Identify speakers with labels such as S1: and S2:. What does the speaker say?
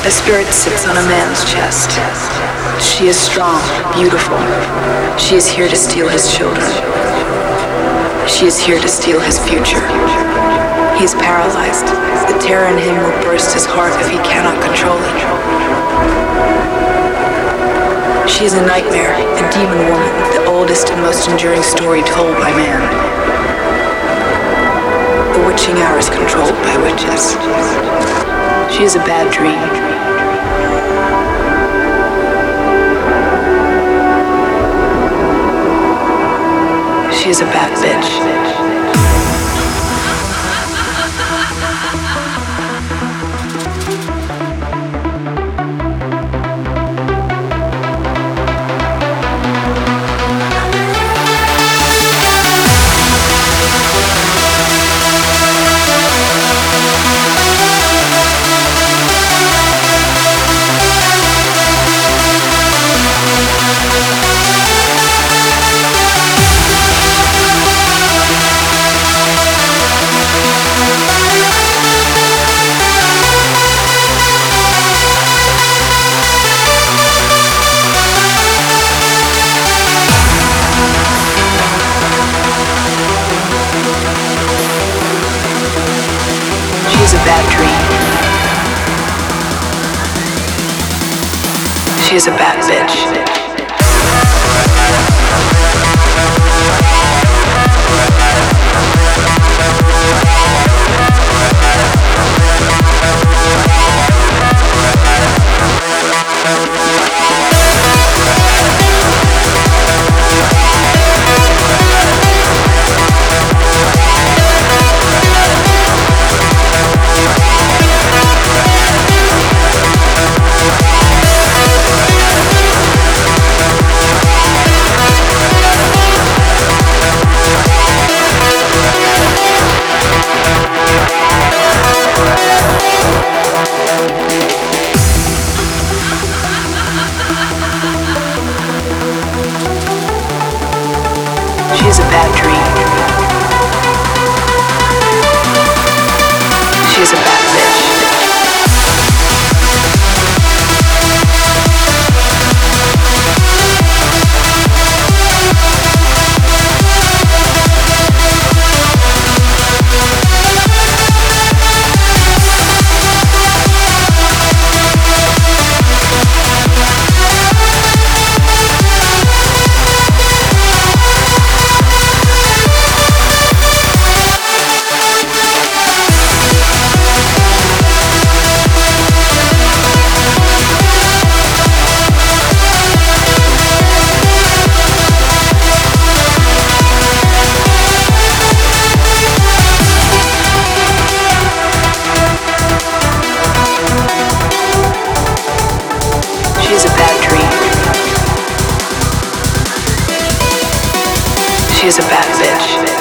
S1: A spirit sits on a man's chest. She is strong, beautiful. She is here to steal his children. She is here to steal his future. He is paralyzed. The terror in him will burst his heart if he cannot control it. She is a nightmare, a demon woman, the oldest and most enduring story told by man. The witching hour is controlled by witches. She is a bad dream. She is a bad bitch. She's a bad dream. She is a bad bitch. She She's a bad bitch.